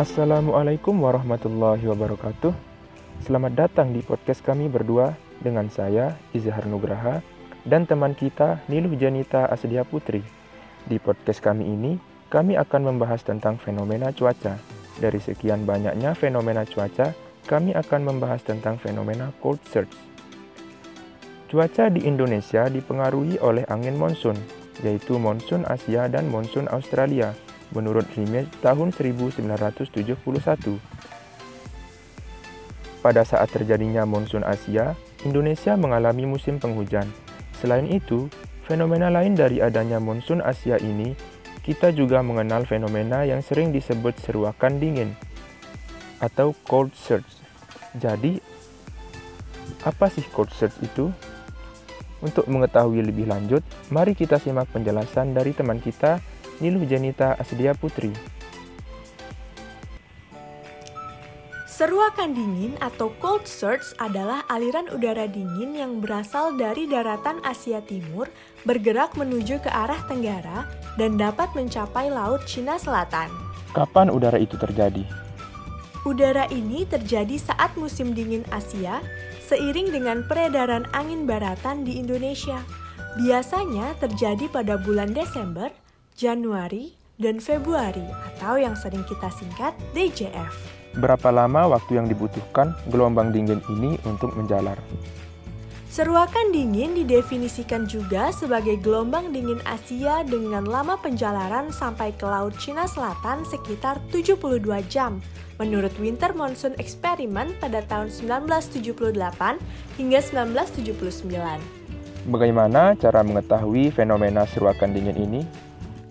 Assalamualaikum warahmatullahi wabarakatuh. Selamat datang di podcast kami berdua dengan saya Izhar Nugraha dan teman kita Niluh Janita Asdia Putri. Di podcast kami ini, kami akan membahas tentang fenomena cuaca. Dari sekian banyaknya fenomena cuaca, kami akan membahas tentang fenomena cold surge. Cuaca di Indonesia dipengaruhi oleh angin monsun, yaitu monsun Asia dan monsun Australia menurut Rimes tahun 1971. Pada saat terjadinya monsun Asia, Indonesia mengalami musim penghujan. Selain itu, fenomena lain dari adanya monsun Asia ini, kita juga mengenal fenomena yang sering disebut seruakan dingin atau cold surge. Jadi, apa sih cold surge itu? Untuk mengetahui lebih lanjut, mari kita simak penjelasan dari teman kita Niluh Janita Asdia Putri. Seruakan dingin atau cold surge adalah aliran udara dingin yang berasal dari daratan Asia Timur bergerak menuju ke arah tenggara dan dapat mencapai Laut Cina Selatan. Kapan udara itu terjadi? Udara ini terjadi saat musim dingin Asia seiring dengan peredaran angin baratan di Indonesia. Biasanya terjadi pada bulan Desember Januari, dan Februari atau yang sering kita singkat DJF. Berapa lama waktu yang dibutuhkan gelombang dingin ini untuk menjalar? Seruakan dingin didefinisikan juga sebagai gelombang dingin Asia dengan lama penjalaran sampai ke Laut Cina Selatan sekitar 72 jam, menurut Winter Monsoon Experiment pada tahun 1978 hingga 1979. Bagaimana cara mengetahui fenomena seruakan dingin ini?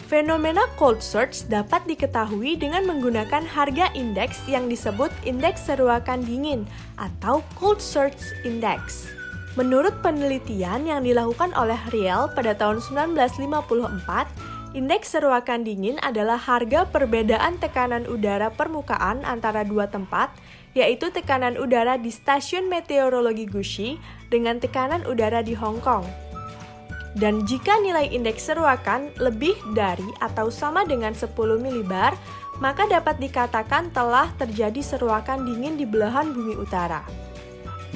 Fenomena cold surge dapat diketahui dengan menggunakan harga indeks yang disebut indeks seruakan dingin atau cold surge index. Menurut penelitian yang dilakukan oleh Riel pada tahun 1954, indeks seruakan dingin adalah harga perbedaan tekanan udara permukaan antara dua tempat, yaitu tekanan udara di stasiun meteorologi Gushi dengan tekanan udara di Hong Kong. Dan jika nilai indeks seruakan lebih dari atau sama dengan 10 milibar, maka dapat dikatakan telah terjadi seruakan dingin di belahan bumi utara.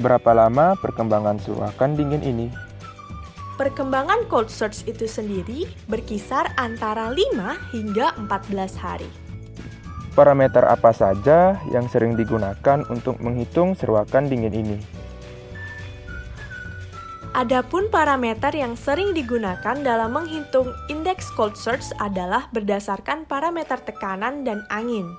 Berapa lama perkembangan seruakan dingin ini? Perkembangan cold surge itu sendiri berkisar antara 5 hingga 14 hari. Parameter apa saja yang sering digunakan untuk menghitung seruakan dingin ini? Adapun parameter yang sering digunakan dalam menghitung indeks cold surge adalah berdasarkan parameter tekanan dan angin.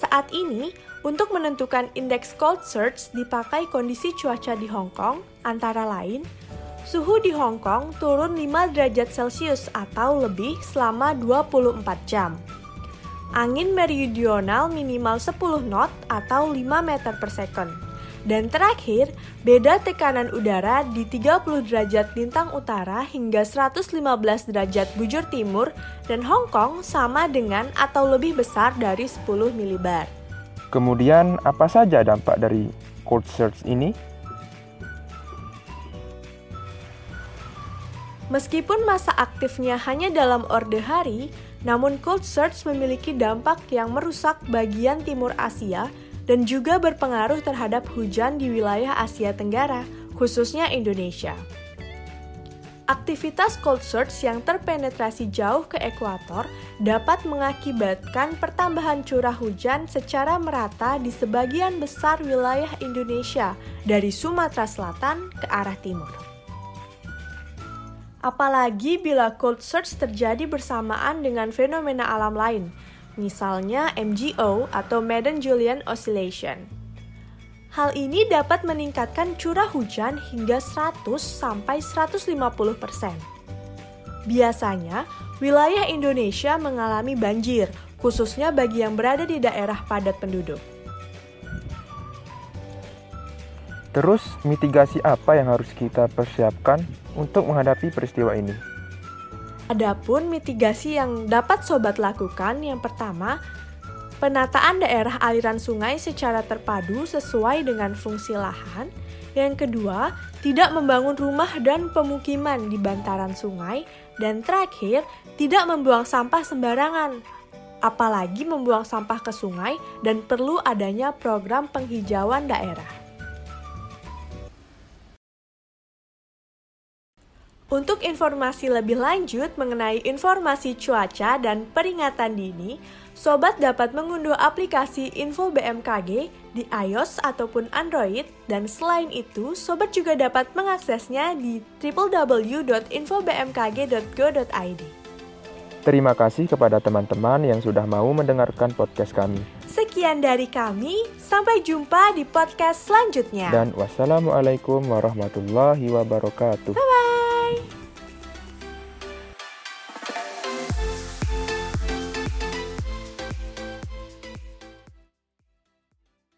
Saat ini, untuk menentukan indeks cold surge dipakai kondisi cuaca di Hong Kong, antara lain, suhu di Hong Kong turun 5 derajat Celcius atau lebih selama 24 jam. Angin meridional minimal 10 knot atau 5 meter per second dan terakhir, beda tekanan udara di 30 derajat lintang utara hingga 115 derajat bujur timur dan Hong Kong sama dengan atau lebih besar dari 10 milibar. Kemudian, apa saja dampak dari cold surge ini? Meskipun masa aktifnya hanya dalam orde hari, namun cold surge memiliki dampak yang merusak bagian timur Asia dan juga berpengaruh terhadap hujan di wilayah Asia Tenggara, khususnya Indonesia. Aktivitas cold surge yang terpenetrasi jauh ke ekuator dapat mengakibatkan pertambahan curah hujan secara merata di sebagian besar wilayah Indonesia dari Sumatera Selatan ke arah timur. Apalagi bila cold surge terjadi bersamaan dengan fenomena alam lain, misalnya MGO atau Madden-Julian Oscillation. Hal ini dapat meningkatkan curah hujan hingga 100 sampai 150 persen. Biasanya, wilayah Indonesia mengalami banjir, khususnya bagi yang berada di daerah padat penduduk. Terus, mitigasi apa yang harus kita persiapkan untuk menghadapi peristiwa ini? Adapun mitigasi yang dapat sobat lakukan yang pertama, penataan daerah aliran sungai secara terpadu sesuai dengan fungsi lahan. Yang kedua, tidak membangun rumah dan pemukiman di bantaran sungai. Dan terakhir, tidak membuang sampah sembarangan apalagi membuang sampah ke sungai dan perlu adanya program penghijauan daerah. Untuk informasi lebih lanjut mengenai informasi cuaca dan peringatan dini, sobat dapat mengunduh aplikasi Info BMKG di iOS ataupun Android dan selain itu, sobat juga dapat mengaksesnya di www.infobmkg.go.id. Terima kasih kepada teman-teman yang sudah mau mendengarkan podcast kami. Sekian dari kami, sampai jumpa di podcast selanjutnya. Dan wassalamualaikum warahmatullahi wabarakatuh. Bye-bye.